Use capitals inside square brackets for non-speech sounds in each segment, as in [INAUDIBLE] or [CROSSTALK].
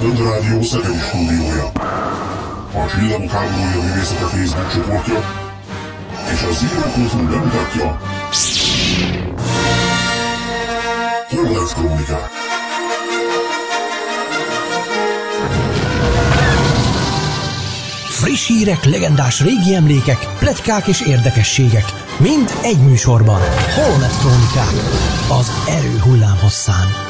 Rádió Szegedi stúdiója. A Csillagok háborúja művészete Facebook csoportja és a Zero Kultúr bemutatja Hornet Krónikák. Friss hírek, legendás régi emlékek, pletykák és érdekességek. Mind egy műsorban. Holonet Krónikák. Az erő hullám hosszán.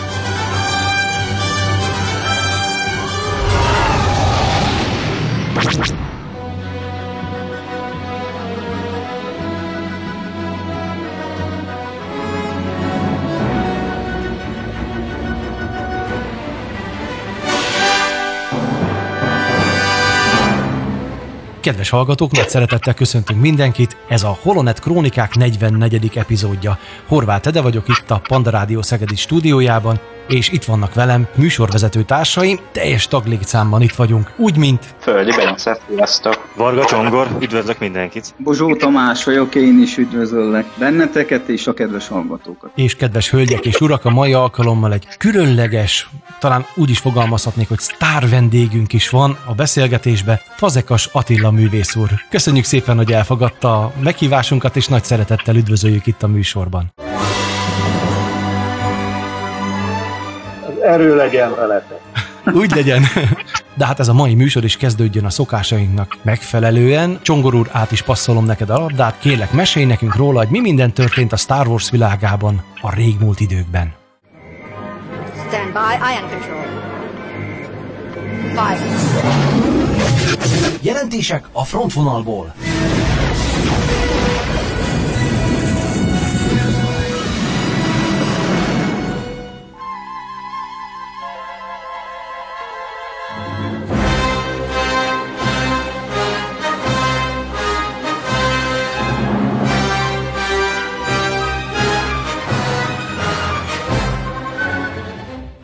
Kedves hallgatók, nagy szeretettel köszöntünk mindenkit. Ez a Holonet Krónikák 44. epizódja. Horváth Ede vagyok itt a Panda Rádió Szegedi stúdiójában, és itt vannak velem műsorvezető társaim, teljes taglétszámban itt vagyunk, úgy, mint... Földi Bence, sziasztok! Varga Csongor, üdvözlök mindenkit! Bozsó Tamás vagyok, én is üdvözöllek benneteket és a kedves hallgatókat. És kedves hölgyek és urak, a mai alkalommal egy különleges, talán úgy is fogalmazhatnék, hogy sztár vendégünk is van a beszélgetésbe, Fazekas Attila művész úr. Köszönjük szépen, hogy elfogadta a meghívásunkat, és nagy szeretettel üdvözöljük itt a műsorban. Erő legyen veletek. Úgy legyen. De hát ez a mai műsor is kezdődjön a szokásainknak megfelelően. Csongor úr, át is passzolom neked a labdát. Kérlek, mesélj nekünk róla, hogy mi minden történt a Star Wars világában a régmúlt időkben. Stand by, ion control. Five. Jelentések a frontvonalból.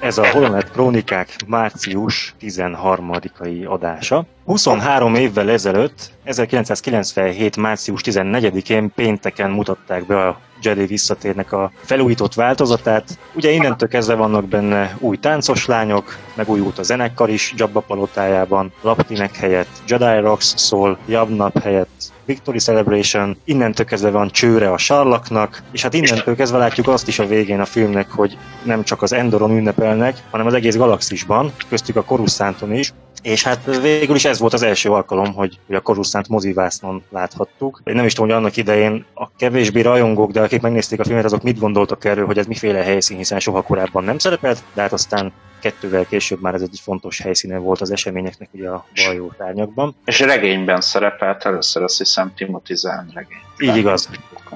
Ez a Holonet Krónikák március 13-ai adása. 23 évvel ezelőtt, 1997. március 14-én pénteken mutatták be a Jedi visszatérnek a felújított változatát. Ugye innentől kezdve vannak benne új táncos lányok, megújult a zenekar is Jabba palotájában, Laptinek helyett Jedi Rocks szól, Jabnap helyett Victory Celebration, innentől kezdve van csőre a sarlaknak, és hát innentől kezdve látjuk azt is a végén a filmnek, hogy nem csak az Endoron ünnepelnek, hanem az egész galaxisban, köztük a Coruscanton is, és hát végül is ez volt az első alkalom, hogy, hogy a Coruscant mozivásznon láthattuk. Én nem is tudom, hogy annak idején a kevésbé rajongók, de akik megnézték a filmet, azok mit gondoltak erről, hogy ez miféle helyszín, hiszen soha korábban nem szerepelt, de hát aztán kettővel később már ez egy fontos helyszíne volt az eseményeknek ugye a bajó tárnyakban. És regényben szerepelt először, azt hiszem Timothy Zahn regény. Így igaz.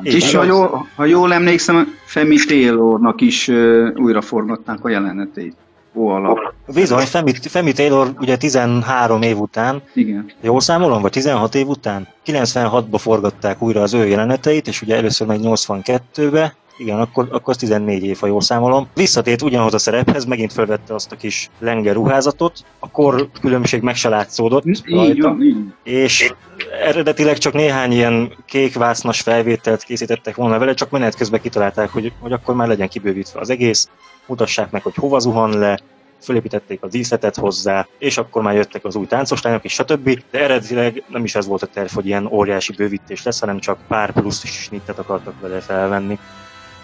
Így és igaz. ha jól, ha jól emlékszem, Femi Taylornak is uh, újraforgatták a jelenetét. Alap. Bizony, Femi, Femi Taylor ugye 13 év után, Igen. jól számolom, vagy 16 év után, 96-ba forgatták újra az ő jeleneteit, és ugye először meg 82-be, igen, akkor, akkor az 14 év, ha jól számolom. Visszatért ugyanhoz a szerephez, megint felvette azt a kis lenge ruházatot, a kor különbség meg se látszódott így rajta, van, így. és eredetileg csak néhány ilyen kékvásznas felvételt készítettek volna vele, csak menet közben kitalálták, hogy, hogy akkor már legyen kibővítve az egész, mutassák meg, hogy hova zuhan le, fölépítették a díszletet hozzá, és akkor már jöttek az új táncos lányok, és stb. De eredetileg nem is ez volt a terv, hogy ilyen óriási bővítés lesz, hanem csak pár plusz snittet akartak vele felvenni.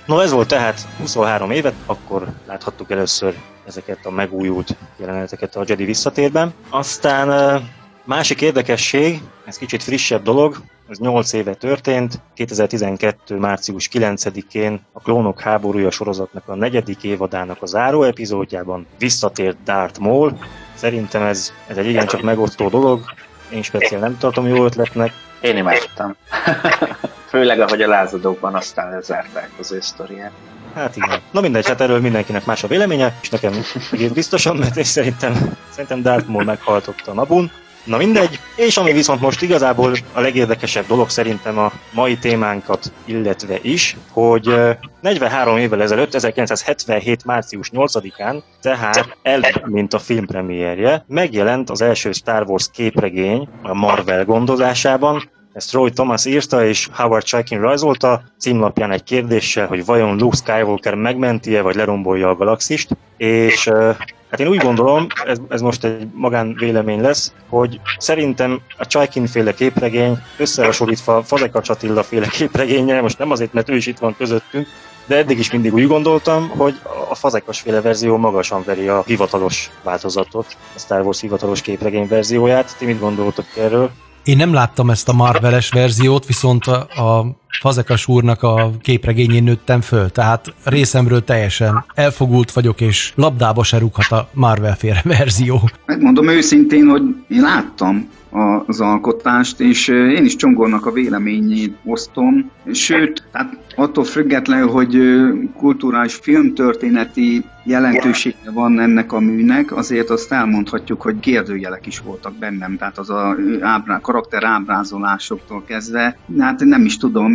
No ez volt tehát 23 évet, akkor láthattuk először ezeket a megújult jeleneteket a Jedi visszatérben. Aztán másik érdekesség, ez kicsit frissebb dolog, ez 8 éve történt, 2012. március 9-én a Klónok háborúja sorozatnak a negyedik évadának a záró epizódjában visszatért Darth Maul. Szerintem ez, ez egy igencsak megosztó dolog, én speciál nem tartom jó ötletnek. Én imádtam. [LAUGHS] Főleg, ahogy a lázadókban aztán lezárták az ő sztoriát. Hát igen. Na mindegy, hát erről mindenkinek más a véleménye, és nekem egész biztosan, mert én szerintem, szerintem Darth Maul meghaltott a Nabun. Na mindegy, és ami viszont most igazából a legérdekesebb dolog szerintem a mai témánkat illetve is, hogy 43 évvel ezelőtt, 1977. március 8-án, tehát előbb, mint a filmpremierje, megjelent az első Star Wars képregény a Marvel gondozásában, ezt Roy Thomas írta, és Howard Chaykin rajzolta címlapján egy kérdéssel, hogy vajon Luke Skywalker megmenti-e, vagy lerombolja a galaxist, és Hát én úgy gondolom, ez, ez most egy magán vélemény lesz, hogy szerintem a Csajkin féle képregény összehasonlítva Fazekas Attila féle képregénye, most nem azért, mert ő is itt van közöttünk, de eddig is mindig úgy gondoltam, hogy a fazekas féle verzió magasan veri a hivatalos változatot, a Star Wars hivatalos képregény verzióját. Ti mit gondoltok erről? Én nem láttam ezt a Marveles verziót, viszont a, a Fazekas úrnak a képregényén nőttem föl, tehát részemről teljesen elfogult vagyok, és labdába se rúghat a Marvel féle verzió. Megmondom őszintén, hogy én láttam az alkotást, és én is Csongornak a véleményét osztom, sőt, tehát attól függetlenül, hogy kulturális filmtörténeti jelentősége van ennek a műnek, azért azt elmondhatjuk, hogy kérdőjelek is voltak bennem, tehát az a ábrá, karakter ábrázolásoktól kezdve, hát nem is tudom,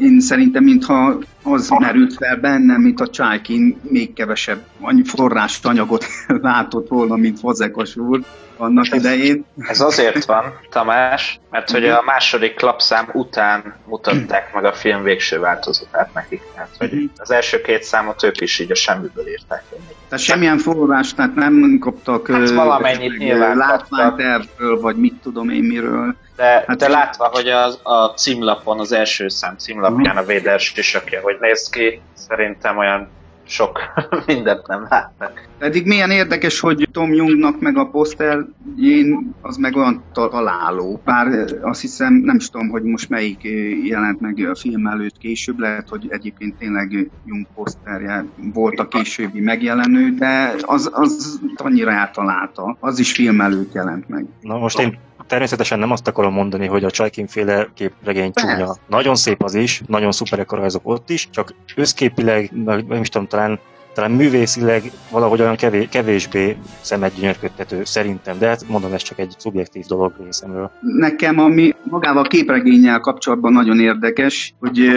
én szerintem mintha az merült fel bennem, mint a Csájkin még kevesebb forrás anyagot [LAUGHS] látott volna, mint Fazekas úr annak idején. Ez azért van, Tamás, mert hogy a második lapszám után mutatták meg a film végső változatát nekik. Tehát, hogy mhm. az első két számot ők is így a semmiből írták. Tehát semmilyen forrás, tehát nem kaptak hát valamennyit nyilván látványtervről, vagy mit tudom én miről. De, hát de látva, hogy az, a címlapon, az első szám címlapján a Vader sisakja, hogy néz ki, szerintem olyan sok [LAUGHS] mindent nem látnak. Pedig milyen érdekes, hogy Tom Jungnak meg a poszterjén az meg olyan találó. Bár azt hiszem, nem is tudom, hogy most melyik jelent meg a film előtt később, lehet, hogy egyébként tényleg Jung poszterje volt a későbbi megjelenő, de az, az annyira eltalálta. Az is film előtt jelent meg. Na most én természetesen nem azt akarom mondani, hogy a Csajkin féle képregény csúnya. Nagyon szép az is, nagyon szuperek a rajzok ott is, csak összképileg, nem is tudom, talán talán művészileg valahogy olyan kevés, kevésbé szemedgyönyörködtető szerintem, de hát mondom, ez csak egy szubjektív dolog részemről. Nekem ami magával a képregényel kapcsolatban nagyon érdekes, hogy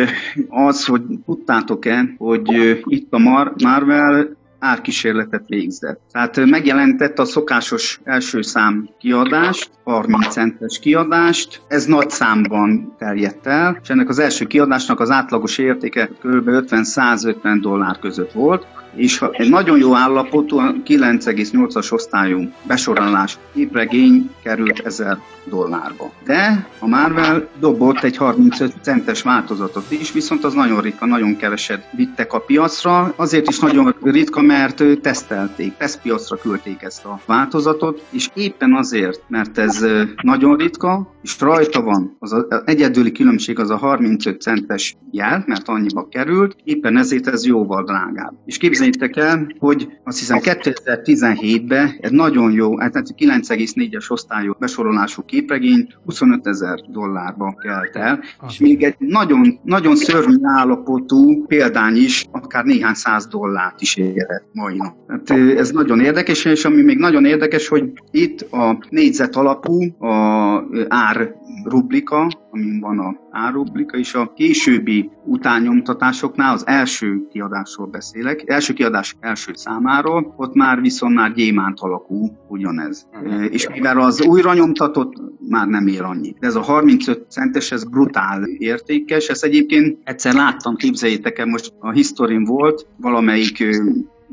az, hogy tudtátok-e, hogy itt a Mar- Marvel árkísérletet végzett. Tehát megjelentett a szokásos első szám kiadást, 30 centes kiadást, ez nagy számban terjedt el, és ennek az első kiadásnak az átlagos értéke kb. 50-150 dollár között volt, és egy nagyon jó állapotú 9,8-as osztályú besorolás képregény került 1000 dollárba. De a Marvel dobott egy 35 centes változatot is, viszont az nagyon ritka, nagyon keveset vittek a piacra, azért is nagyon ritka, mert tesztelték, tesztpiacra küldték ezt a változatot, és éppen azért, mert ez nagyon ritka, és rajta van, az, az egyedüli különbség az a 35 centes jel, mert annyiba került, éppen ezért ez jóval drágább. És képzeljétek el, hogy azt hiszem 2017-ben egy nagyon jó, hát 9,4-es osztályú besorolású képregény 25 ezer dollárba kelt el, és még egy nagyon, nagyon szörnyű állapotú példány is akár néhány száz dollárt is érhet mai nap. Hát ez nagyon érdekes, és ami még nagyon érdekes, hogy itt a négyzet alapú a ár rubrika, amin van a árrubrika, és a későbbi utányomtatásoknál az első kiadásról beszélek, első kiadás első számáról, ott már viszont már gyémánt alakú ugyanez. Uh-huh. És mivel az újra nyomtatott már nem ér annyit. De ez a 35 centes, ez brutál értékes, ezt egyébként egyszer láttam, képzeljétek el, most a Historin volt, valamelyik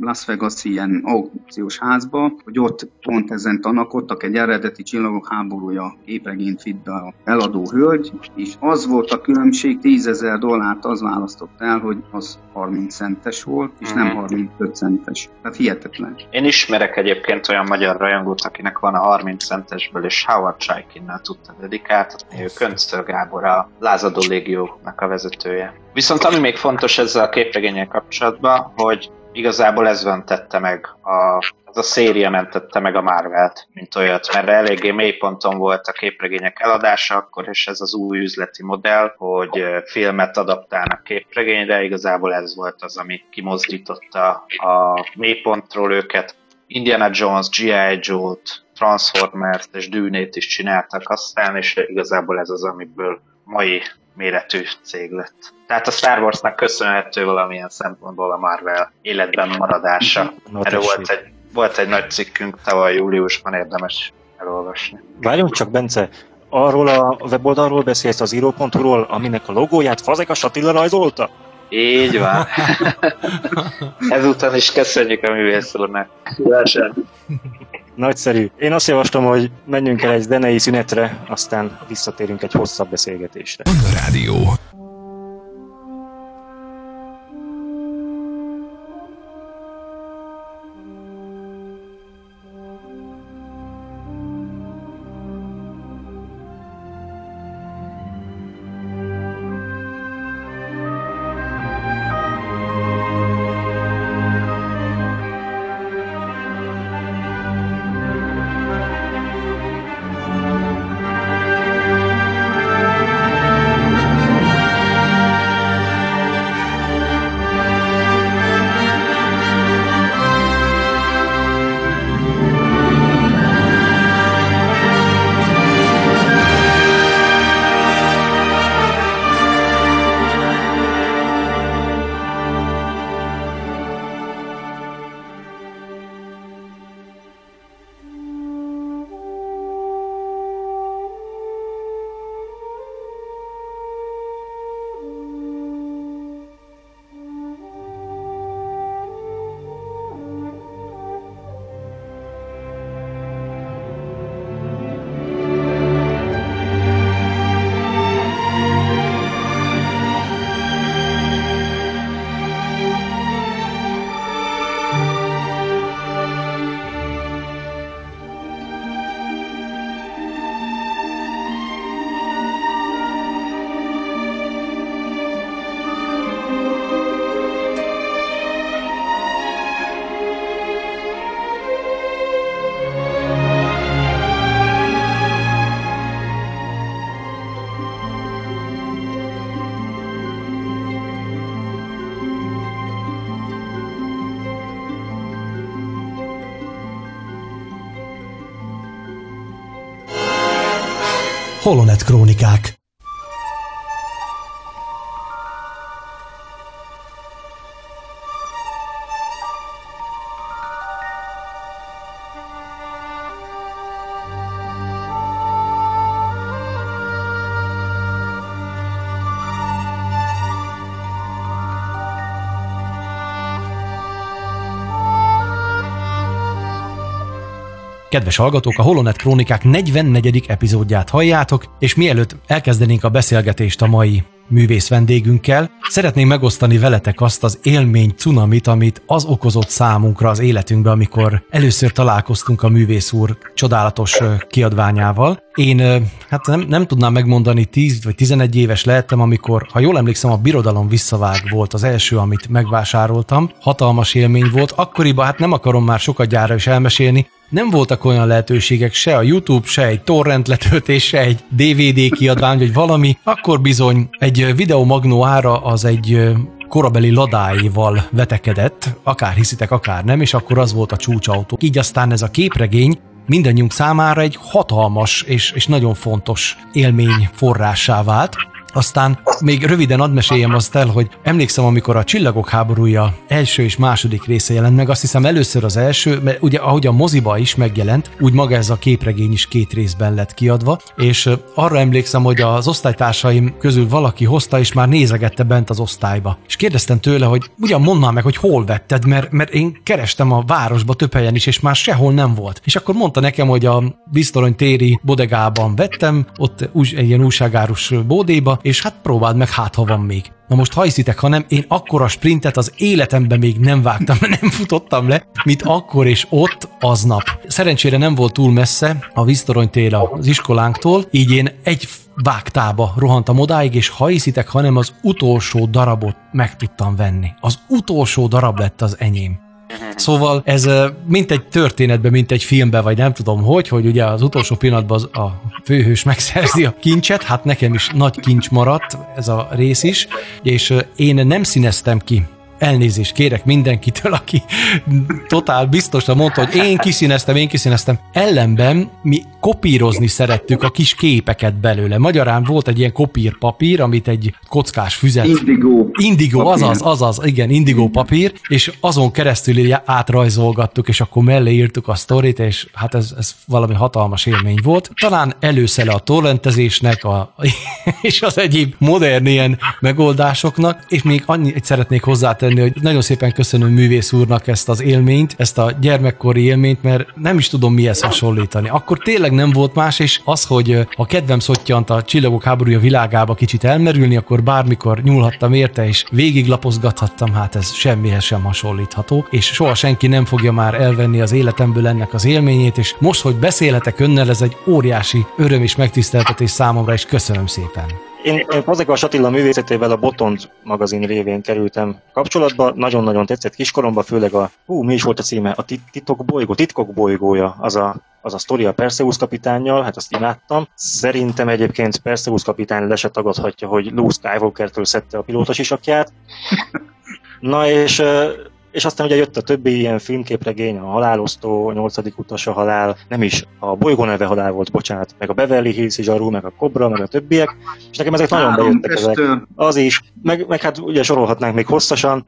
Las Vegas ilyen aukciós házba, hogy ott pont ezen tanakodtak egy eredeti csillagok háborúja képregényt vitt a eladó hölgy, és az volt a különbség, 10 ezer dollárt az választott el, hogy az 30 centes volt, és nem 35 mhm. centes. Tehát hihetetlen. Én ismerek egyébként olyan magyar rajongót, akinek van a 30 centesből, és Howard Chaikinnel tudta dedikáltatni, ő Köncöl Gábor, a Lázadó Légiónak a vezetője. Viszont ami még fontos ezzel a képregényel kapcsolatban, hogy igazából ez mentette meg a, ez a széria mentette meg a Marvelt, mint olyat, mert eléggé mélyponton volt a képregények eladása akkor, és ez az új üzleti modell, hogy filmet adaptálnak képregényre, igazából ez volt az, ami kimozdította a mélypontról őket. Indiana Jones, G.I. Joe-t, Transformers-t és Dűnét is csináltak aztán, és igazából ez az, amiből mai méretű cég lett. Tehát a Star Warsnak köszönhető valamilyen szempontból a Marvel életben maradása. Erről volt egy, volt egy nagy cikkünk tavaly júliusban, érdemes elolvasni. Várjunk csak, Bence, arról a weboldalról beszélsz az író.hu-ról, aminek a logóját Fazekas Attila rajzolta? Így van. [LAUGHS] Ezután is köszönjük a művész úrnak. Nagyszerű. Én azt javaslom, hogy menjünk el egy zenei szünetre, aztán visszatérünk egy hosszabb beszélgetésre. Rádió. Holonet Krónikák Kedves hallgatók, a Holonet Krónikák 44. epizódját halljátok, és mielőtt elkezdenénk a beszélgetést a mai művész vendégünkkel, szeretném megosztani veletek azt az élmény cunamit, amit az okozott számunkra az életünkben, amikor először találkoztunk a művész úr csodálatos kiadványával. Én hát nem, nem tudnám megmondani, 10 vagy 11 éves lehettem, amikor, ha jól emlékszem, a Birodalom visszavág volt az első, amit megvásároltam. Hatalmas élmény volt. Akkoriban, hát nem akarom már sokat gyára is elmesélni, nem voltak olyan lehetőségek se a YouTube, se egy torrent letöltés, se egy DVD kiadvány, vagy valami, akkor bizony egy videó magnó ára az egy korabeli ladáival vetekedett, akár hiszitek, akár nem, és akkor az volt a csúcsautó. Így aztán ez a képregény mindannyiunk számára egy hatalmas és, és nagyon fontos élmény forrássá vált. Aztán még röviden ad meséljem azt el, hogy emlékszem, amikor a Csillagok háborúja első és második része jelent meg, azt hiszem először az első, mert ugye ahogy a moziba is megjelent, úgy maga ez a képregény is két részben lett kiadva, és arra emlékszem, hogy az osztálytársaim közül valaki hozta, és már nézegette bent az osztályba. És kérdeztem tőle, hogy ugyan mondd meg, hogy hol vetted, mert, mert én kerestem a városba több helyen is, és már sehol nem volt. És akkor mondta nekem, hogy a Biztorony téri bodegában vettem, ott egy ilyen újságárus bódéba, és hát próbáld meg, hát ha van még. Na most ha hiszitek, ha nem, én akkora sprintet az életemben még nem vágtam, [LAUGHS] nem futottam le, mint akkor és ott aznap. Szerencsére nem volt túl messze a víztoronytér az iskolánktól, így én egy vágtába rohantam odáig, és ha hiszitek, hanem az utolsó darabot meg tudtam venni. Az utolsó darab lett az enyém. [LAUGHS] Szóval ez mint egy történetben, mint egy filmben, vagy nem tudom hogy, hogy ugye az utolsó pillanatban az a főhős megszerzi a kincset, hát nekem is nagy kincs maradt ez a rész is, és én nem színeztem ki elnézést kérek mindenkitől, aki totál biztosan mondta, hogy én kiszíneztem, én kiszíneztem. Ellenben mi kopírozni szerettük a kis képeket belőle. Magyarán volt egy ilyen kopírpapír, amit egy kockás füzet... Indigo. Indigo, papír. azaz, azaz, igen, indigo papír, és azon keresztül átrajzolgattuk, és akkor mellé írtuk a sztorit, és hát ez, ez valami hatalmas élmény volt. Talán előszele a torrentezésnek, a, [LAUGHS] és az egyéb modern ilyen megoldásoknak, és még annyit szeretnék hozzátenni, hogy nagyon szépen köszönöm művész úrnak ezt az élményt, ezt a gyermekkori élményt, mert nem is tudom mihez hasonlítani. Akkor tényleg nem volt más, és az, hogy a kedvem szottyant a csillagok háborúja világába kicsit elmerülni, akkor bármikor nyúlhattam érte, és végiglapozgathattam, hát ez semmihez sem hasonlítható, és soha senki nem fogja már elvenni az életemből ennek az élményét, és most, hogy beszélhetek önnel, ez egy óriási öröm és megtiszteltetés számomra, és köszönöm szépen. Én, én Fazekas Attila művészetével a Botond magazin révén kerültem kapcsolatba. Nagyon-nagyon tetszett kiskoromban, főleg a, hú, mi is volt a címe? A tit- titok bolygó, titkok bolygója, az a, az a sztori a Perseus kapitánnyal, hát azt imádtam. Szerintem egyébként Perseus kapitány le se tagadhatja, hogy Luke Skywalker-től szedte a pilótas isakját. Na és és aztán ugye jött a többi ilyen filmképregény, a Halálosztó, a nyolcadik utas a halál, nem is a bolygó neve halál volt, bocsánat, meg a Beverly Hills zsarú, meg a Cobra, meg a többiek, és nekem ezek nagyon bejöttek ezek. Az is, meg, meg hát ugye sorolhatnánk még hosszasan,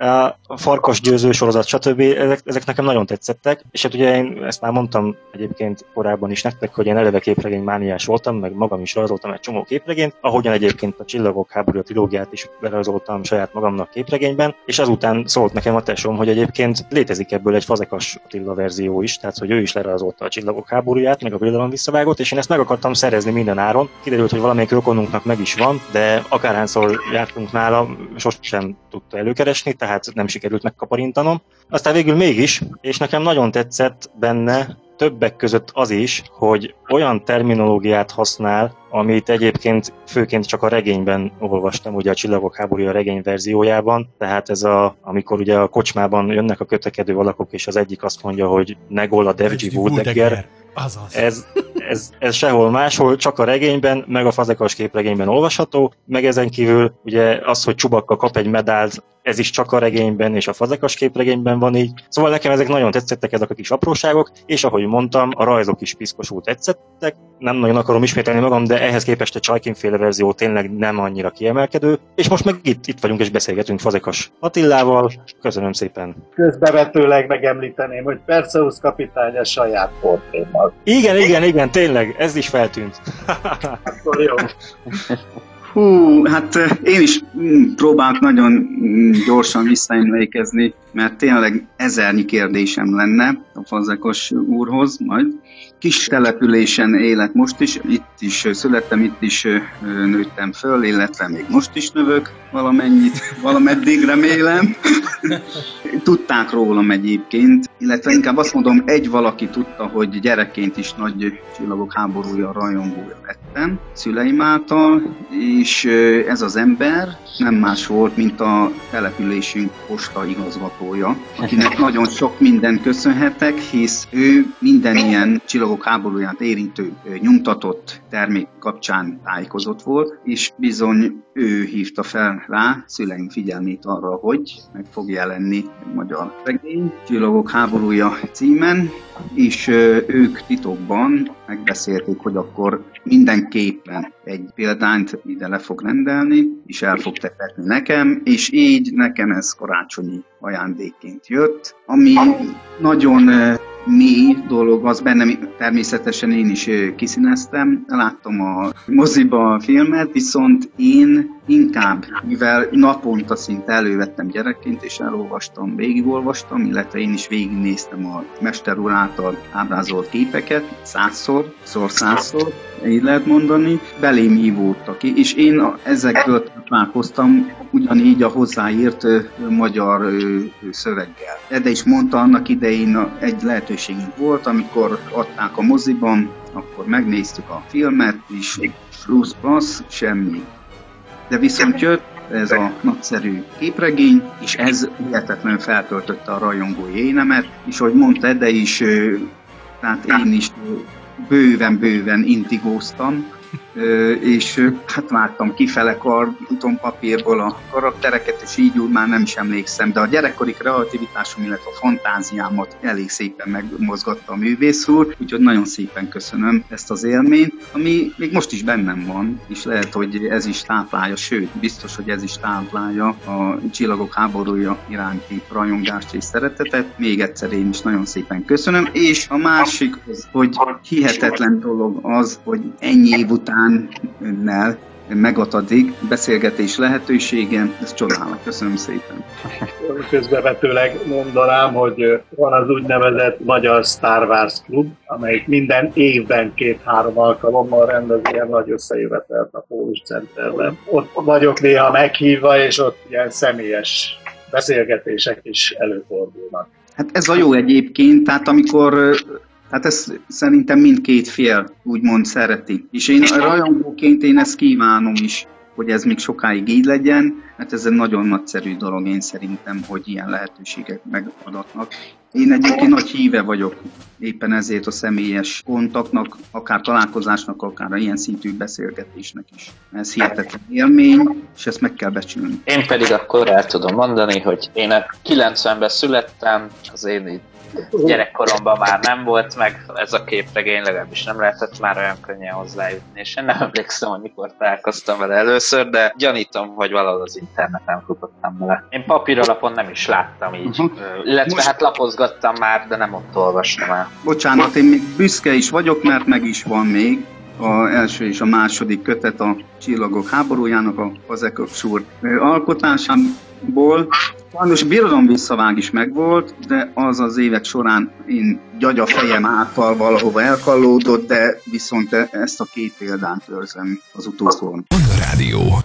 a Farkas győző sorozat, stb. Ezek, ezek nekem nagyon tetszettek, és hát ugye én ezt már mondtam egyébként korábban is nektek, hogy én eleve képregény mániás voltam, meg magam is rajzoltam egy csomó képregényt, ahogyan egyébként a Csillagok háborúja trilógiát is berajzoltam saját magamnak képregényben, és azután szólt nekem a tesom, hogy egyébként létezik ebből egy Fazekas Attila verzió is, tehát hogy ő is lerajzolta a csillagok háborúját, meg a birodalom visszavágott, és én ezt meg akartam szerezni minden áron. Kiderült, hogy valamelyik rokonunknak meg is van, de akárhányszor jártunk nála, sosem tudta előkeresni, tehát nem sikerült megkaparintanom. Aztán végül mégis, és nekem nagyon tetszett benne, többek között az is, hogy olyan terminológiát használ, amit egyébként főként csak a regényben olvastam, ugye a Csillagok háborúja regény verziójában, tehát ez a, amikor ugye a kocsmában jönnek a kötekedő alakok, és az egyik azt mondja, hogy Negol a Devji Woodegger, Azaz. ez, ez, ez sehol máshol, csak a regényben, meg a fazekas képregényben olvasható, meg ezen kívül ugye az, hogy Csubakka kap egy medált, ez is csak a regényben és a fazekas képregényben van így. Szóval nekem ezek nagyon tetszettek, ezek a kis apróságok, és ahogy mondtam, a rajzok is piszkosul tetszettek. Nem nagyon akarom ismételni magam, de ehhez képest a Csajkin féle verzió tényleg nem annyira kiemelkedő. És most meg itt, itt vagyunk és beszélgetünk Fazekas Attillával. Köszönöm szépen. Közbevetőleg megemlíteném, hogy Perseus kapitány a saját portrémmal. Igen, igen, igen, tényleg, ez is feltűnt. [LAUGHS] Akkor jó. Hú, hát eh, én is mm, próbálok nagyon mm, gyorsan visszaemlékezni, mert tényleg ezernyi kérdésem lenne a Fazekos úrhoz majd. Kis településen élek most is, itt is születtem, itt is nőttem föl, illetve még most is növök valamennyit, valameddig remélem. [LAUGHS] Tudták rólam egyébként, illetve inkább azt mondom, egy valaki tudta, hogy gyerekként is nagy csillagok háborúja rajongója lettem szüleim által, és ez az ember nem más volt, mint a településünk posta igazgatója, akinek nagyon sok minden köszönhetek, hisz ő minden ilyen csillagok háborúját érintő nyomtatott termék kapcsán tájékozott volt, és bizony ő hívta fel rá szüleim figyelmét arra, hogy meg fog jelenni egy magyar regény, Csillagok háborúja címen, és ők titokban megbeszélték, hogy akkor mindenképpen egy példányt ide le fog rendelni, és el fog tetetni nekem, és így nekem ez karácsonyi ajándékként jött, ami nagyon mély dolog, az bennem természetesen én is kiszíneztem, láttam a moziba a filmet, viszont én inkább, mivel naponta szinte elővettem gyerekként, és elolvastam, végigolvastam, illetve én is végignéztem a Mester úr által ábrázolt képeket, százszor, szor százszor, így lehet mondani, belém ívódtak ki, és én ezekből találkoztam ugyanígy a hozzáírt magyar szöveggel. De is mondta annak idején egy lehetőségünk volt, amikor adták a moziban, akkor megnéztük a filmet, és plusz plusz, semmi. De viszont jött ez a nagyszerű képregény, és ez hihetetlenül feltöltötte a rajongói énemet, és ahogy mondta, de is, tehát én is bőven-bőven intigóztam, és hát láttam kifele kartonpapírból a karaktereket, és így úgy már nem is emlékszem, de a gyerekkori kreativitásom, illetve a fantáziámat elég szépen megmozgatta a művész úr, úgyhogy nagyon szépen köszönöm ezt az élményt, ami még most is bennem van, és lehet, hogy ez is táplálja, sőt, biztos, hogy ez is táplálja a csillagok háborúja iránti rajongást és szeretetet. Még egyszer én is nagyon szépen köszönöm, és a másik az, hogy hihetetlen dolog az, hogy ennyi év után önnel megadatik beszélgetés lehetősége, ez csodálat, köszönöm szépen. Közbevetőleg mondanám, hogy van az úgynevezett Magyar Star Wars Klub, amelyik minden évben két-három alkalommal rendez ilyen nagy összejövetelt a Pólus Centerben. Ott vagyok néha meghívva, és ott ilyen személyes beszélgetések is előfordulnak. Hát ez a jó egyébként, tehát amikor Hát ezt szerintem mindkét fél úgymond szereti. És én rajongóként én ezt kívánom is, hogy ez még sokáig így legyen, mert ez egy nagyon nagyszerű dolog én szerintem, hogy ilyen lehetőségek megadatnak. Én egyébként nagy híve vagyok éppen ezért a személyes kontaktnak, akár találkozásnak, akár a ilyen szintű beszélgetésnek is. Ez hihetetlen élmény, és ezt meg kell becsülni. Én pedig akkor el tudom mondani, hogy én a 90-ben születtem, az én gyerekkoromban már nem volt meg ez a képregény, legalábbis nem lehetett már olyan könnyen hozzájutni, és én nem emlékszem, hogy mikor találkoztam vele először, de gyanítom, hogy valahol az interneten futottam vele. Én papír alapon nem is láttam így, uh-huh. illetve Most... hát lapozgattam már, de nem ott olvastam el. Bocsánat, én még büszke is vagyok, mert meg is van még a első és a második kötet a Csillagok háborújának a Fazekok Súr alkotásából. Sajnos birodalom visszavág is megvolt, de az az évek során én gyagya fejem által valahova elkallódott, de viszont ezt a két példát őrzem az utolsó. Rádió.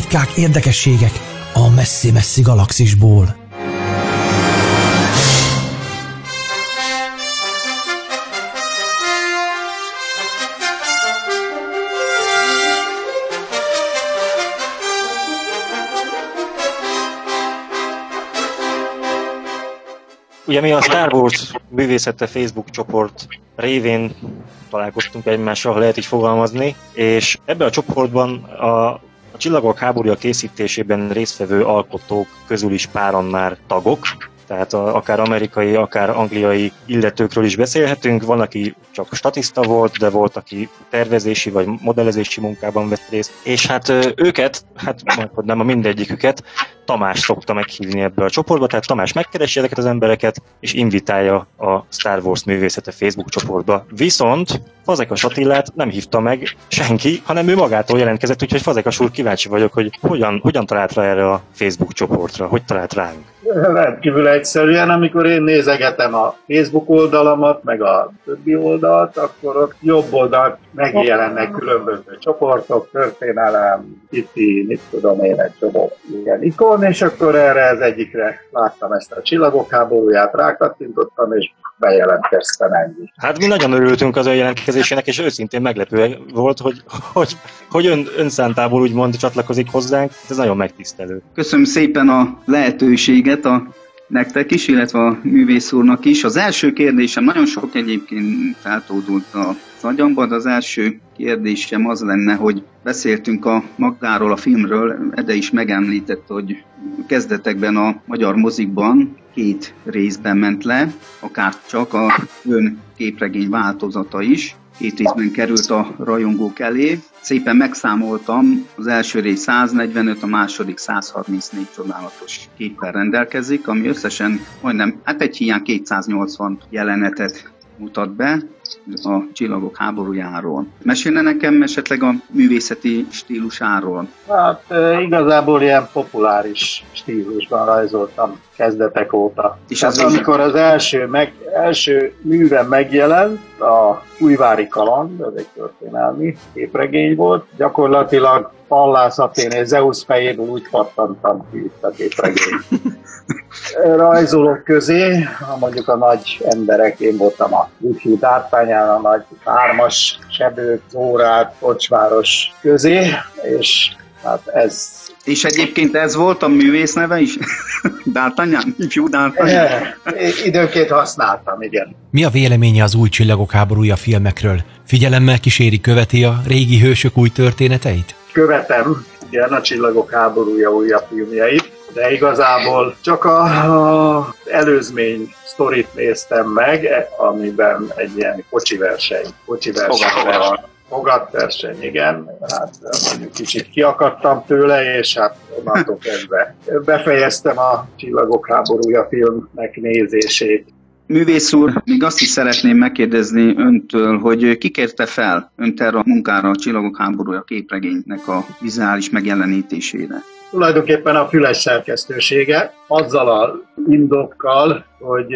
Plegykák, érdekességek a messzi-messzi galaxisból. Ugye mi a Star Wars művészete Facebook csoport révén találkoztunk egymással, ha lehet így fogalmazni, és ebben a csoportban a Csillagok háborúja készítésében résztvevő alkotók közül is páran már tagok, tehát akár amerikai, akár angliai illetőkről is beszélhetünk. Van, aki csak statiszta volt, de volt, aki tervezési vagy modellezési munkában vett részt. És hát őket, hát nem a mindegyiküket, Tamás szokta meghívni ebbe a csoportba, tehát Tamás megkeresi ezeket az embereket, és invitálja a Star Wars művészete Facebook csoportba. Viszont Fazekas Attilát nem hívta meg senki, hanem ő magától jelentkezett, úgyhogy Fazekas úr kíváncsi vagyok, hogy hogyan, hogyan talált rá erre a Facebook csoportra, hogy talált ránk. Rendkívül egyszerűen, amikor én nézegetem a Facebook oldalamat, meg a többi oldalt, akkor ott jobb oldalt megjelennek különböző csoportok, történelem, iti, mit tudom én, egy csomó ilyen ikon, és akkor erre az egyikre láttam ezt a csillagok háborúját, rákattintottam, és bejelentkeztem ennyi. Hát mi nagyon örültünk az ő jelentkezésének, és őszintén meglepő volt, hogy, hogy, hogy ön, önszántából úgymond csatlakozik hozzánk, ez nagyon megtisztelő. Köszönöm szépen a lehetőséget a nektek is, illetve a művész úrnak is. Az első kérdésem nagyon sok egyébként feltódult az agyamban, az első kérdésem az lenne, hogy beszéltünk a magáról, a filmről, Ede is megemlítette, hogy kezdetekben a magyar mozikban két részben ment le, akár csak a ön képregény változata is. Két részben került a rajongók elé. Szépen megszámoltam, az első rész 145, a második 134 csodálatos képpel rendelkezik, ami összesen majdnem, hát egy hiány 280 jelenetet mutat be a Csillagok háborújáról. Mesélne nekem esetleg a művészeti stílusáról? Hát igazából ilyen populáris stílusban rajzoltam kezdetek óta. És az amikor az első, meg, első műve megjelent, a Újvári Kaland, ez egy történelmi képregény volt, gyakorlatilag Pallász Atén és Zeus fejéből úgy pattantam ki itt a képregény rajzolók közé, mondjuk a nagy emberek, én voltam a Lucy Dártányán, a nagy hármas sebők, Zórát, Kocsváros közé, és hát ez és egyébként ez volt a művész neve is? [LAUGHS] D'Artagnan? Ifjú D'Artagnan? Időnként használtam, igen. Mi a véleménye az új csillagok háborúja filmekről? Figyelemmel kíséri, követi a régi hősök új történeteit? Követem, igen, a csillagok háborúja újabb filmjeit de igazából csak a, a előzmény sztorit néztem meg, amiben egy ilyen kocsi verseny, kocsi verseny van. Fogatverseny, igen. Hát mondjuk kicsit kiakadtam tőle, és hát onnantól kezdve befejeztem a Csillagok háborúja filmnek nézését. Művész úr, még azt is szeretném megkérdezni öntől, hogy ki kérte fel önt erre a munkára a Csillagok háborúja képregénynek a vizuális megjelenítésére? tulajdonképpen a füles szerkesztősége, azzal a indokkal, hogy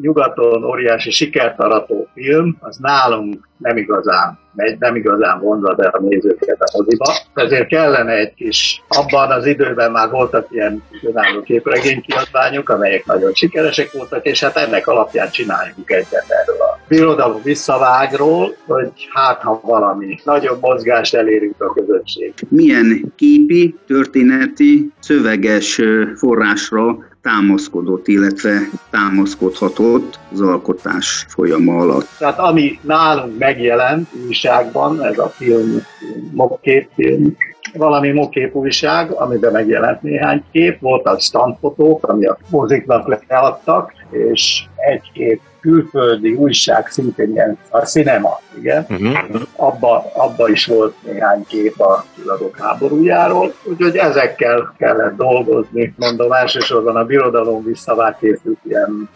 nyugaton óriási sikert arató film, az nálunk nem igazán megy, nem igazán vonza be a nézőket a moziba. Ezért kellene egy kis, abban az időben már voltak ilyen önálló képregénykiadványok, amelyek nagyon sikeresek voltak, és hát ennek alapján csináljunk egyet erről a birodalom visszavágról, hogy hát ha valami nagyobb mozgást elérünk a közösség. Milyen képi, történeti, szöveges forrásra támaszkodott, illetve támaszkodhatott az alkotás folyama alatt. Tehát ami nálunk megjelent újságban, ez a film, mokkép film, valami mokép újság, amiben megjelent néhány kép, voltak standfotók, ami a moziknak leadtak, és egy-két külföldi újság szintén ilyen, a cinema, igen. Uh-huh. Abba, abba is volt néhány kép a csillagok háborújáról, úgyhogy ezekkel kellett dolgozni. Mondom, elsősorban a birodalom visszavár készült ilyen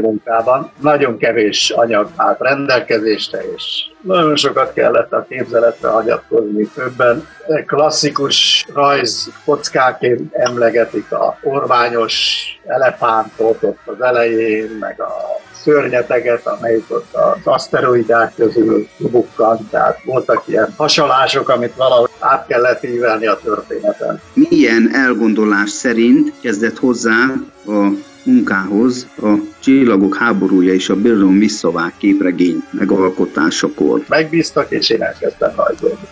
munkában. Nagyon kevés anyag állt rendelkezésre, és nagyon sokat kellett a képzeletre hagyatkozni. Többen klasszikus rajz kockáként emlegetik a orványos elefántot ott az elején, meg a szörnyeteget, amelyik ott az aszteroidák közül bukkant, tehát voltak ilyen hasalások, amit valahogy át kellett ívelni a történeten. Milyen elgondolás szerint kezdett hozzá a munkához a Csillagok háborúja és a Birodalom visszavág képregény megalkotásakor. Megbíztak, és én elkezdtem rajzolni.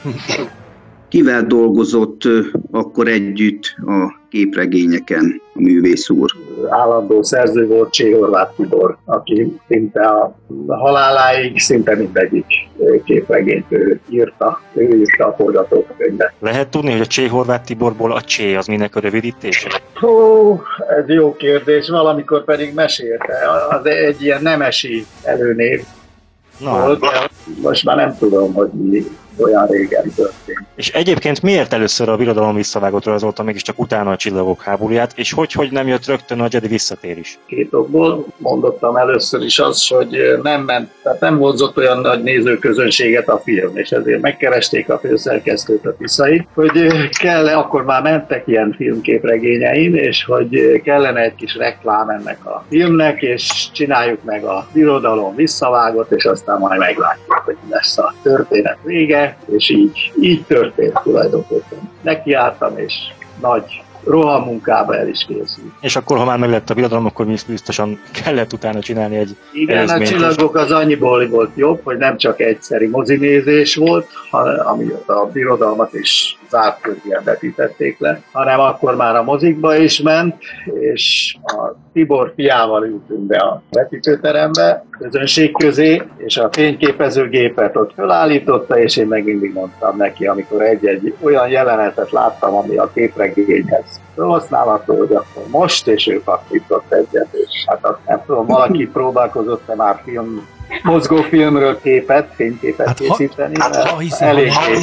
Kivel dolgozott akkor együtt a képregényeken a művész úr? Állandó szerző volt Csé Horváth Tibor, aki szinte a haláláig szinte mindegyik képregényt ő írta, ő írta a forgatókönyvet. Lehet tudni, hogy a Csé Horváth Tiborból a Csé az minek a rövidítése? Ó, ez jó kérdés, valamikor pedig mesélte. Az egy ilyen nemesi előnév Na, volt, de most már nem tudom, hogy mi olyan régen történt. És egyébként miért először a birodalom visszavágott rajzolta mégiscsak utána a csillagok háborúját, és hogy, hogy nem jött rögtön a Jedi visszatérés? Két okból mondottam először is az, hogy nem ment, tehát nem vonzott olyan nagy nézőközönséget a film, és ezért megkeresték a főszerkesztőt a Tiszai, hogy kell akkor már mentek ilyen filmképregényeim, és hogy kellene egy kis reklám ennek a filmnek, és csináljuk meg a birodalom visszavágott, és aztán majd meglátjuk, hogy lesz a történet vége, és így, így történt tulajdonképpen. Nekiálltam, és nagy rohamunkába el is készült. És akkor, ha már meg lett a birodalom, akkor biztosan kellett utána csinálni egy Igen, a csillagok az annyiból volt jobb, hogy nem csak egyszeri mozinézés volt, hanem ami a birodalmat is zárt közben vetítették le, hanem akkor már a mozikba is ment, és a Tibor fiával ültünk be a vetítőterembe, közönség közé, és a fényképezőgépet ott felállította, és én meg mindig mondtam neki, amikor egy-egy olyan jelenetet láttam, ami a képregényhez használható, hogy akkor most, és ő paktított egyet, és hát nem tudom, valaki [LAUGHS] próbálkozott-e már film mozgófilmről képet, fényképet hát, készíteni. Ha, hát, ha, hiszi, elég ha, nem,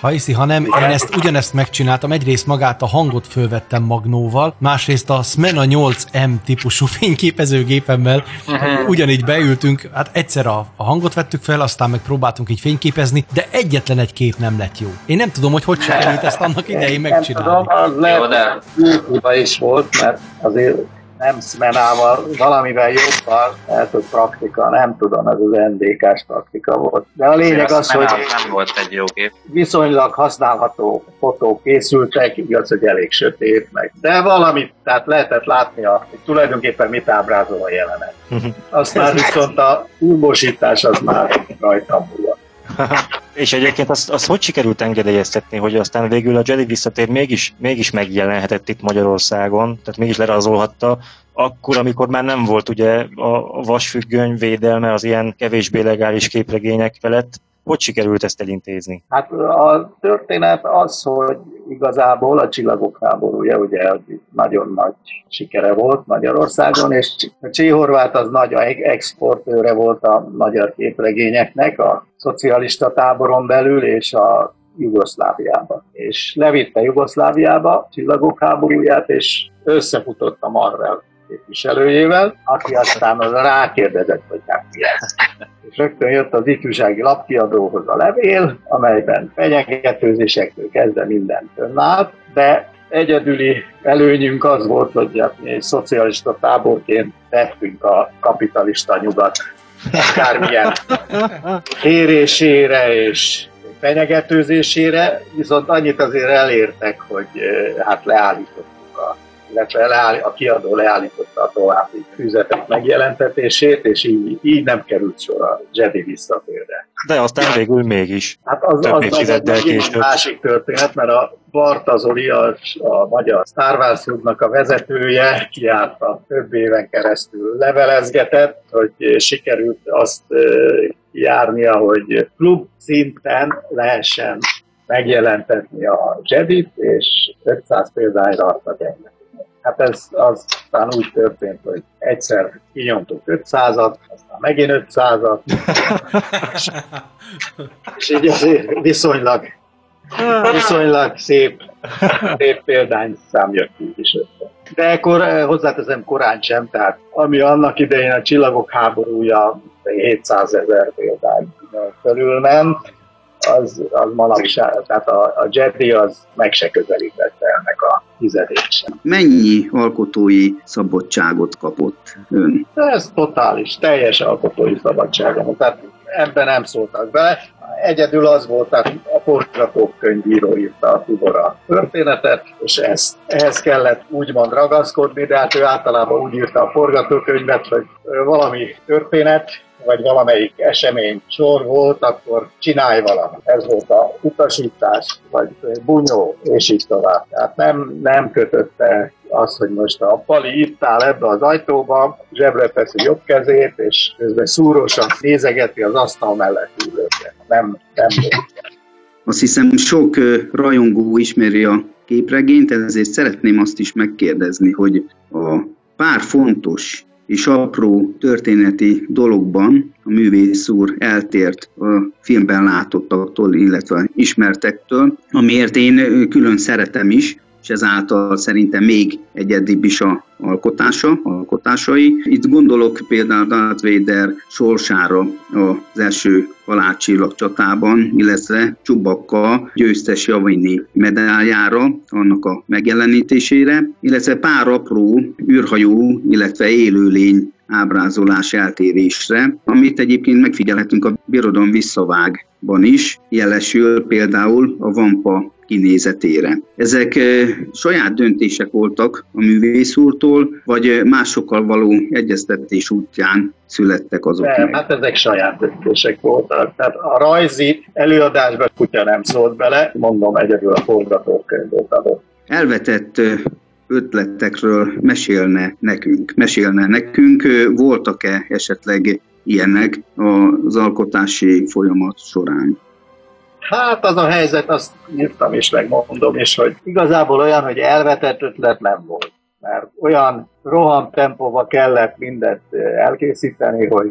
ha hiszi, ha nem, én ezt ugyanezt megcsináltam. Egyrészt magát a hangot fölvettem magnóval, másrészt a Smena 8M típusú [LAUGHS] fényképezőgépemmel uh-huh. ugyanígy beültünk, hát egyszer a, a hangot vettük fel, aztán meg próbáltunk így fényképezni, de egyetlen egy kép nem lett jó. Én nem tudom, hogy hogy sikerült ezt annak idején megcsinálni. Nem tudom, az lehet, de... is volt, mert azért nem szmenával, valamivel jobban, lehet, hogy praktika, nem tudom, ez az NDK-s praktika volt. De a lényeg az, hogy nem volt egy jó gép. viszonylag használható fotók készültek, igaz, hogy elég sötét meg. De valamit, tehát lehetett látni, a, hogy tulajdonképpen mit ábrázol a jelenet. Aztán viszont a filmosítás az már rajtam múlott. [LAUGHS] És egyébként azt, azt hogy sikerült engedélyeztetni, hogy aztán végül a Jedi visszatér mégis, mégis megjelenhetett itt Magyarországon, tehát mégis lerajzolhatta, akkor, amikor már nem volt ugye a vasfüggöny védelme az ilyen kevésbé legális képregények felett, hogy sikerült ezt elintézni? Hát a történet az, hogy igazából a csillagok háborúja ugye nagyon nagy sikere volt Magyarországon, és a Csihorvát az nagy exportőre volt a magyar képregényeknek a szocialista táboron belül, és a Jugoszláviába. És levitte Jugoszláviába csillagok háborúját, és összefutott a Marvel képviselőjével, aki aztán rákérdezett, hogy hát mi ez. És rögtön jött az ifjúsági lapkiadóhoz a levél, amelyben fenyegetőzésektől kezdve mindent önállt, de egyedüli előnyünk az volt, hogy mi egy szocialista táborként tettünk a kapitalista nyugat akármilyen kérésére és fenyegetőzésére, viszont annyit azért elértek, hogy eh, hát leállítottuk a illetve leáll, a kiadó leállította a további füzetek megjelentetését, és így, így nem került sor a Jedi visszatérre. De aztán végül mégis. Hát az, több az, az, az egy másik történet, mert a Barta Zoli, a, a magyar Star Wars a vezetője, kiárta több éven keresztül levelezgetett, hogy sikerült azt járnia, hogy klub szinten lehessen megjelentetni a Jedit, és 500 példányra adtak ennek. Hát ez aztán úgy történt, hogy egyszer kinyomtuk 500-at, aztán megint 500-at, és, [LAUGHS] és így azért viszonylag, viszonylag szép, szép szám jött így is össze. De akkor eh, hozzáteszem korán sem, tehát ami annak idején a csillagok háborúja 700 ezer példány körül ment, az, az manapság, tehát a, a Jedi az meg se közelítette ennek a tizedése. Mennyi alkotói szabadságot kapott ön? Ez totális, teljes alkotói szabadságom. Tehát ebben nem szóltak be. Egyedül az volt, tehát a forgatókönyvíró írta a Tibora történetet, és ezt, ehhez kellett úgymond ragaszkodni, de hát ő általában úgy írta a forgatókönyvet, hogy valami történet, vagy valamelyik esemény sor volt, akkor csinálj valamit. Ez volt a utasítás, vagy bunyó, és így tovább. Tehát nem, nem kötötte az, hogy most a Pali itt áll ebbe az ajtóba, zsebre teszi jobb kezét, és közben szúrósan nézegeti az asztal mellett ülőket. Nem, nem Azt hiszem, sok rajongó ismeri a képregényt, ezért szeretném azt is megkérdezni, hogy a pár fontos és apró történeti dologban a művész úr eltért a filmben látottaktól, illetve ismertektől, amiért én külön szeretem is, és ezáltal szerintem még egyedibb is a alkotása, alkotásai. Itt gondolok például Darth Vader sorsára az első halálcsillag csatában, illetve Csubakka győztes Javini medáljára, annak a megjelenítésére, illetve pár apró űrhajó, illetve élőlény ábrázolás eltérésre, amit egyébként megfigyelhetünk a Birodalom visszavágban is, jelesül például a Vampa kinézetére. Ezek saját döntések voltak a művész úrtól, vagy másokkal való egyeztetés útján születtek azok Nem, meg? hát ezek saját döntések voltak. Tehát a rajzi előadásban kutya nem szólt bele, mondom, egyedül a forgatókönyvét adott. Elvetett ötletekről mesélne nekünk? Mesélne nekünk, voltak-e esetleg ilyenek az alkotási folyamat során? Hát az a helyzet, azt írtam és megmondom is, hogy igazából olyan, hogy elvetett ötlet nem volt. Mert olyan roham tempóba kellett mindent elkészíteni, hogy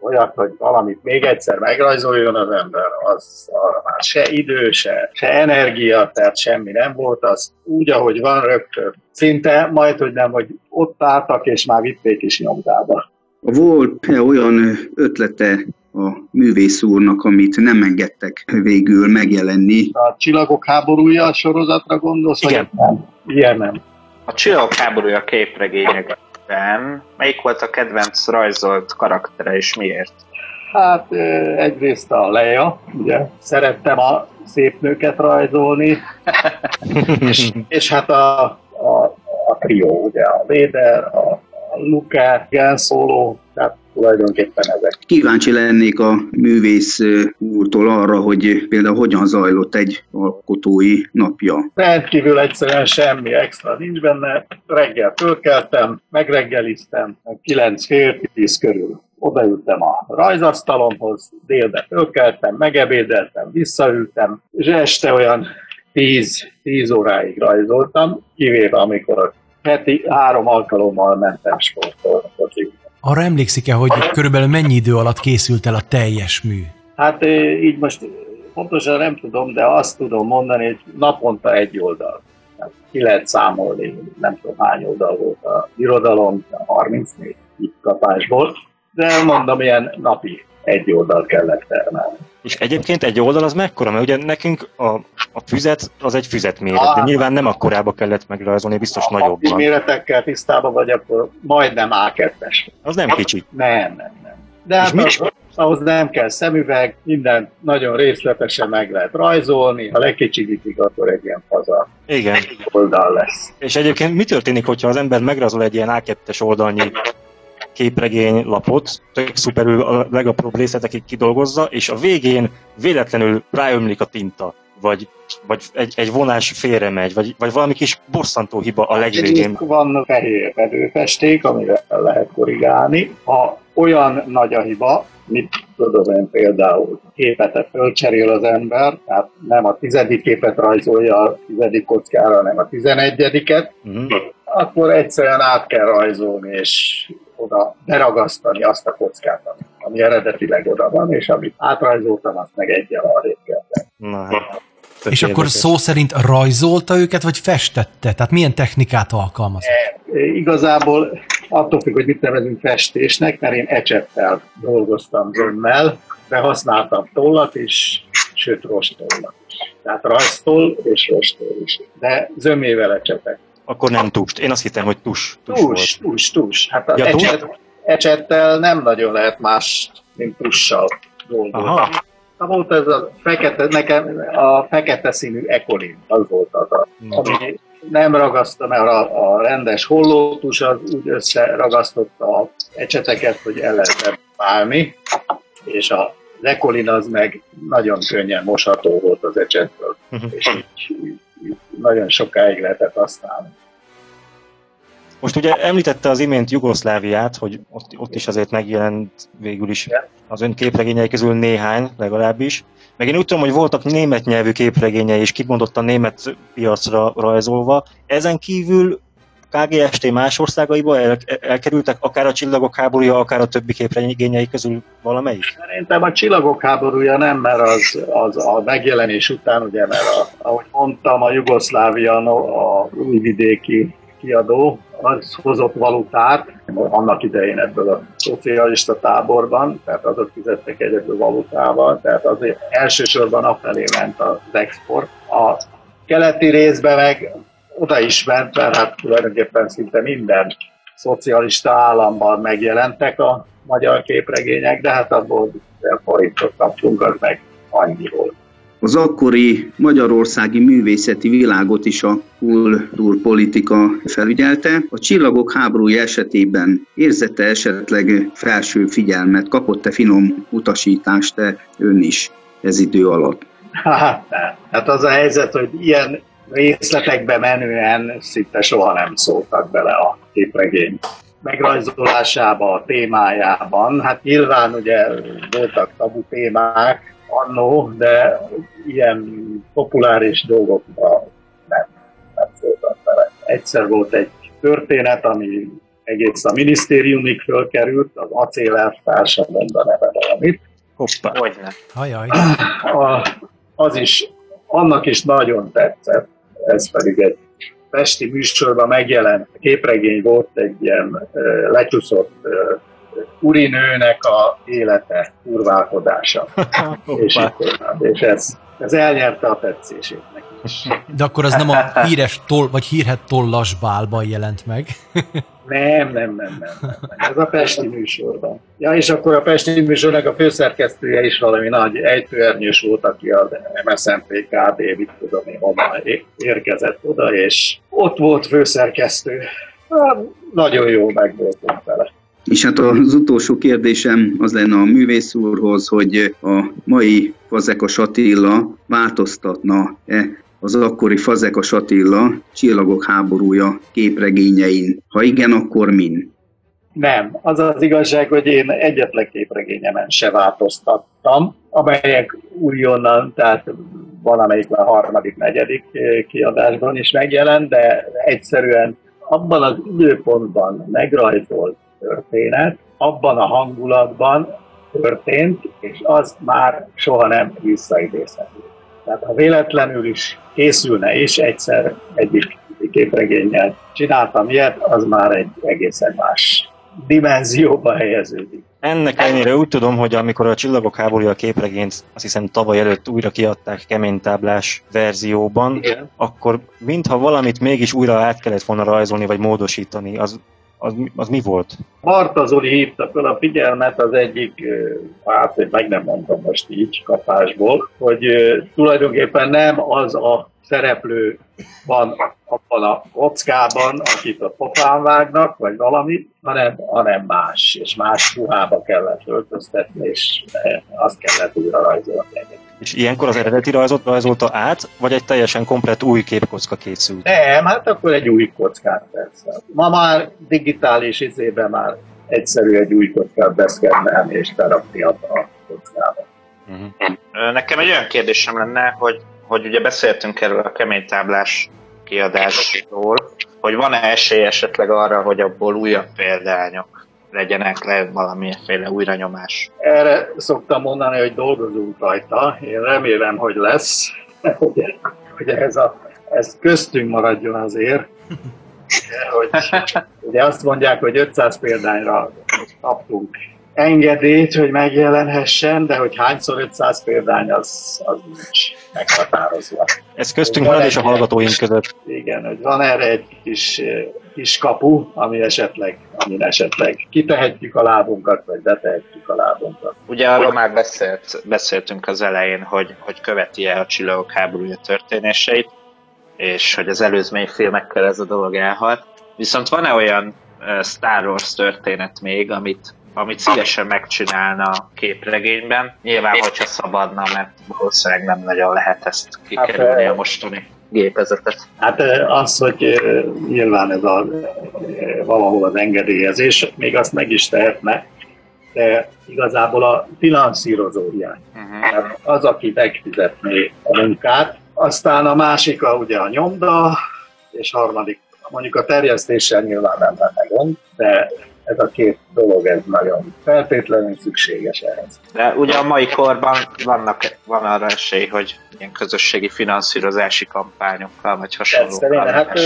olyat, hogy valamit még egyszer megrajzoljon az ember, az már se idő, se, se energia, tehát semmi nem volt, az úgy, ahogy van rögtön. Szinte majd, hogy nem, hogy ott álltak, és már vitték is nyomdába. Volt-e olyan ötlete a művész úrnak, amit nem engedtek végül megjelenni? A Csillagok háborúja sorozatra gondolsz? Igen. Nem. Ilyen nem. A Csillagok háborúja képregényekben melyik volt a kedvenc rajzolt karaktere és miért? Hát egyrészt a Leia, ugye, szerettem a szép nőket rajzolni, [LAUGHS] és, és hát a, a, a trió, ugye, a Vader, a, a Luke, Gen Solo, tehát tulajdonképpen ezek. Kíváncsi lennék a művész úrtól arra, hogy például hogyan zajlott egy alkotói napja. Rendkívül egyszerűen semmi extra nincs benne. Reggel fölkeltem, megreggeliztem, 9 fél tíz körül odaültem a rajzasztalomhoz, délbe fölkeltem, megebédeltem, visszaültem, és este olyan 10, 10 óráig rajzoltam, kivéve amikor heti három alkalommal mentem sportolni. Arra emlékszik-e, hogy körülbelül mennyi idő alatt készült el a teljes mű? Hát így most pontosan nem tudom, de azt tudom mondani, hogy naponta egy oldal. Hát ki lehet számolni, nem tudom hány oldal volt a irodalom, 34 itt kapásból, de mondom, ilyen napi egy oldal kellett termelni. És egyébként egy oldal az mekkora? Mert ugye nekünk a, a füzet az egy füzet méret, de nyilván nem akkorába kellett megrajzolni, biztos Ha nagyobban. méretekkel tisztában vagy, akkor majdnem A2-es. Az nem kicsi. Nem, nem, nem. De És hát mit- az, ahhoz nem kell szemüveg, minden nagyon részletesen meg lehet rajzolni, ha lekicsinítik, akkor egy ilyen faza Igen. oldal lesz. És egyébként mi történik, hogyha az ember megrajzol egy ilyen A2-es oldalnyi képregény lapot, tök szuperül a legapróbb részletekig kidolgozza, és a végén véletlenül ráömlik a tinta, vagy, vagy egy, egy vonás félre megy, vagy, vagy valami kis bosszantó hiba a legvégén. Van fehér vedőfesték, amivel lehet korrigálni. Ha olyan nagy a hiba, mit tudom én például, képet fölcserél az ember, tehát nem a tizedik képet rajzolja a tizedik kockára, hanem a tizenegyediket, Uh-huh. akkor egyszerűen át kell rajzolni, és oda beragasztani azt a kockát, ami, ami eredetileg oda van, és amit átrajzoltam, azt meg egyen arrébb kell. Na, hát, tök És akkor érdekes. szó szerint rajzolta őket, vagy festette? Tehát milyen technikát alkalmazott? Igazából attól függ, hogy mit nevezünk festésnek, mert én ecsettel dolgoztam zömmel, de használtam tollat is, sőt rostollat is. Tehát rajztoll és rostol is. De zömével ecsetek. Akkor nem tust. Én azt hittem, hogy tus. tus, Tus, tus, tus. Hát Ja, tus? ecset, ecsettel nem nagyon lehet más, mint tussal dolgozni. Aha. Na, volt ez a fekete, nekem a fekete színű ekolin, az volt az a, ami nem ragaszta, mert a, a rendes hollótus az úgy összeragasztotta a ecseteket, hogy el lehetett válni, és a ekolin az meg nagyon könnyen mosható volt az ecsetből, Mhm. és így nagyon sokáig lehetett használni. Most ugye említette az imént Jugoszláviát, hogy ott, ott is azért megjelent végül is az ön képregényei közül néhány legalábbis. Meg én úgy tudom, hogy voltak német nyelvű képregényei, és kimondottan német piacra rajzolva. Ezen kívül KGST más országaiba el, elkerültek, akár a Csillagok háborúja, akár a többi képregényei közül valamelyik? Szerintem a csillagok háborúja nem, mert az, az a megjelenés után, ugye, mert a, ahogy mondtam, a Jugoszlávia, a újvidéki kiadó, az hozott valutát, annak idején ebből a szocialista táborban, tehát azok fizettek egyedül valutával, tehát azért elsősorban afelé ment az export. A keleti részben meg oda is ment, mert hát tulajdonképpen szinte minden szocialista államban megjelentek a magyar képregények, de hát abból forintot kaptunk, az meg annyi volt. Az akkori magyarországi művészeti világot is a kultúrpolitika felügyelte. A csillagok háborúja esetében érzete esetleg felső figyelmet, kapott-e finom utasítást-e ön is ez idő alatt? Hát, nem. hát az a helyzet, hogy ilyen részletekbe menően szinte soha nem szóltak bele a képregény megrajzolásába, a témájában. Hát nyilván ugye voltak tabu témák annó, de ilyen populáris dolgokra nem, nem voltak vele. Egyszer volt egy történet, ami egész a minisztériumig fölkerült, az acélelvtársa monda neve valamit. Hoppá. Hogyne. Hajaj. A, az is, annak is nagyon tetszett, ez pedig egy Pesti műsorban megjelent képregény volt egy ilyen lecsúszott urinőnek a élete, kurválkodása. [LAUGHS] és, és ez, ez elnyerte a tetszését. De akkor az nem a híres toll, vagy hírhet tollas bálban jelent meg. Nem, nem, nem, nem, nem. Ez a Pesti műsorban. Ja, és akkor a Pesti műsornak a főszerkesztője is valami nagy ejtőernyős volt, aki az MSZNP KD, mit tudom én, honnan érkezett oda, és ott volt főszerkesztő. Hát, nagyon jó meg voltunk vele. És hát az utolsó kérdésem az lenne a művész úrhoz, hogy a mai Fazekas Attila változtatna-e az akkori Fazekas Attila Csillagok háborúja képregényein? Ha igen, akkor min? Nem. Az az igazság, hogy én egyetlen képregényemen se változtattam, amelyek újonnan, tehát valamelyik a harmadik, negyedik kiadásban is megjelent, de egyszerűen abban az időpontban megrajzolt történet, abban a hangulatban történt, és az már soha nem visszaidézhető. Tehát ha véletlenül is készülne, és egyszer egyik képregényel csináltam ilyet, az már egy egészen más dimenzióba helyeződik. Ennek ellenére úgy tudom, hogy amikor a Csillagok háborúja képregényt azt hiszem tavaly előtt újra kiadták keménytáblás verzióban, Igen. akkor mintha valamit mégis újra át kellett volna rajzolni vagy módosítani. Az, az, az mi volt? Marta Zoli hívta fel a figyelmet az egyik, hát hogy meg nem mondom most így kapásból, hogy tulajdonképpen nem az a szereplő van abban a kockában, akit a pofán vágnak, vagy valamit, hanem, hanem más, és más ruhába kellett öltöztetni, és azt kellett újra rajzolni. És ilyenkor az eredeti rajzot rajzolta át, vagy egy teljesen komplett új képkocka készült? Nem, hát akkor egy új kockát persze. Ma már digitális izében már egyszerű egy új kockát beszkennelni és berakni a kockába. Uh-huh. Nekem egy olyan kérdésem lenne, hogy, hogy ugye beszéltünk erről a keménytáblás kiadásról, hogy van-e esély esetleg arra, hogy abból újabb példányok legyenek le valamiféle újranyomás. Erre szoktam mondani, hogy dolgozunk rajta. Én remélem, hogy lesz. [LAUGHS] Ugye, hogy ez, a, ez köztünk maradjon azért. [LAUGHS] Hogy, ugye azt mondják, hogy 500 példányra kaptunk engedélyt, hogy megjelenhessen, de hogy hányszor 500 példány, az, az nincs meghatározva. Ez köztünk marad és a hallgatóink között. Igen, hogy van erre egy kis, kis kapu, ami esetleg, amin esetleg kitehetjük a lábunkat, vagy betehetjük a lábunkat. Ugye arról már beszélt, beszéltünk az elején, hogy, hogy követi-e a csillagok háborúja történéseit, és hogy az előzmény filmekkel ez a dolog elhalt. Viszont van-e olyan uh, Star Wars történet még, amit, amit szívesen megcsinálna a képregényben? Nyilván, hogyha szabadna, mert valószínűleg nem nagyon lehet ezt kikerülni a mostani gépezetet. Hát az, hogy nyilván ez a, valahol az engedélyezés, még azt meg is tehetne, de igazából a finanszírozó hiány. Uh-huh. Az, aki megfizetné a munkát, aztán a másik a, ugye a nyomda, és harmadik, mondjuk a terjesztéssel nyilván nem lenne gond, de ez a két dolog, ez nagyon feltétlenül szükséges ehhez. De ugye a mai korban vannak, van arra esély, hogy ilyen közösségi finanszírozási kampányokkal, vagy hasonlókkal Persze, hát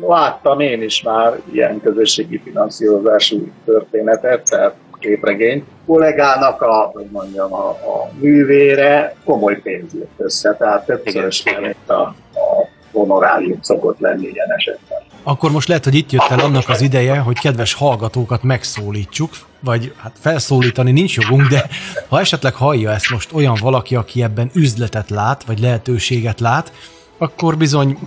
láttam én is már ilyen közösségi finanszírozású történetet, tehát képregényt. Kollégának a, hogy mondjam, a, a művére komoly pénz jött össze, tehát többszörösen, mint a, a honorárium szokott lenni ilyen esetben. Akkor most lehet, hogy itt jött el annak az ideje, hogy kedves hallgatókat megszólítsuk, vagy hát felszólítani nincs jogunk, de ha esetleg hallja ezt most olyan valaki, aki ebben üzletet lát, vagy lehetőséget lát, akkor bizony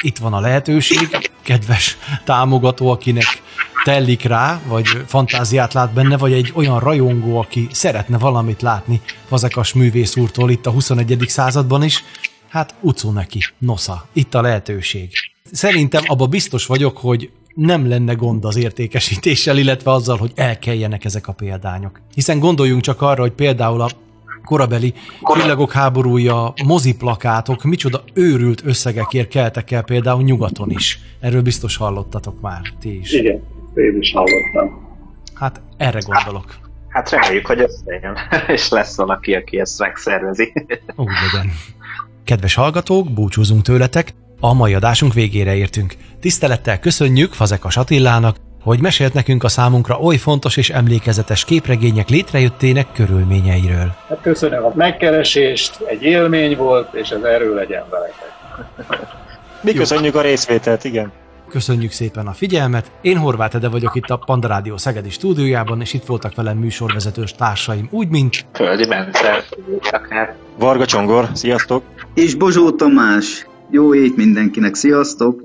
itt van a lehetőség, kedves támogató, akinek tellik rá, vagy fantáziát lát benne, vagy egy olyan rajongó, aki szeretne valamit látni Fazekas művész úrtól itt a 21. században is, hát utcó neki, nosza, itt a lehetőség. Szerintem abba biztos vagyok, hogy nem lenne gond az értékesítéssel, illetve azzal, hogy elkeljenek ezek a példányok. Hiszen gondoljunk csak arra, hogy például a korabeli Csillagok háborúja, moziplakátok, micsoda őrült összegekért keltek el például nyugaton is. Erről biztos hallottatok már, ti is. Igen, én is hallottam. Hát erre gondolok. Hát reméljük, hogy összejön, [LAUGHS] és lesz valaki, aki ezt megszervezi. Úgy legyen. Kedves hallgatók, búcsúzunk tőletek, a mai adásunk végére értünk. Tisztelettel köszönjük Fazekas Attilának, hogy mesélt nekünk a számunkra oly fontos és emlékezetes képregények létrejöttének körülményeiről. Hát köszönöm a megkeresést, egy élmény volt, és ez erő legyen veletek. Mi köszönjük a részvételt, igen. Köszönjük szépen a figyelmet. Én Horváth Ede vagyok itt a Panda Rádió Szegedi stúdiójában, és itt voltak velem műsorvezetős társaim, úgy, mint Földi Bence. Varga Csongor, sziasztok! És Bozsó Tamás. Jó ét mindenkinek, sziasztok!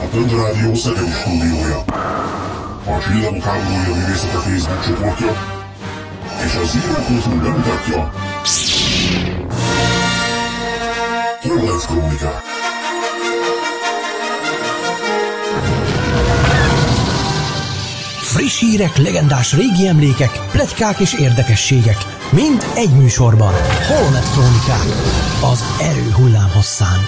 A Panda Rádió Szegedi stúdiója. A Csillagok háborúja művészete Facebook csoportja és a Zero.hu bemutatja Holonet Krónikák. Friss hírek, legendás régi emlékek, pletykák és érdekességek. Mind egy műsorban. Holonet Krónikák. Az erő hullám hosszán.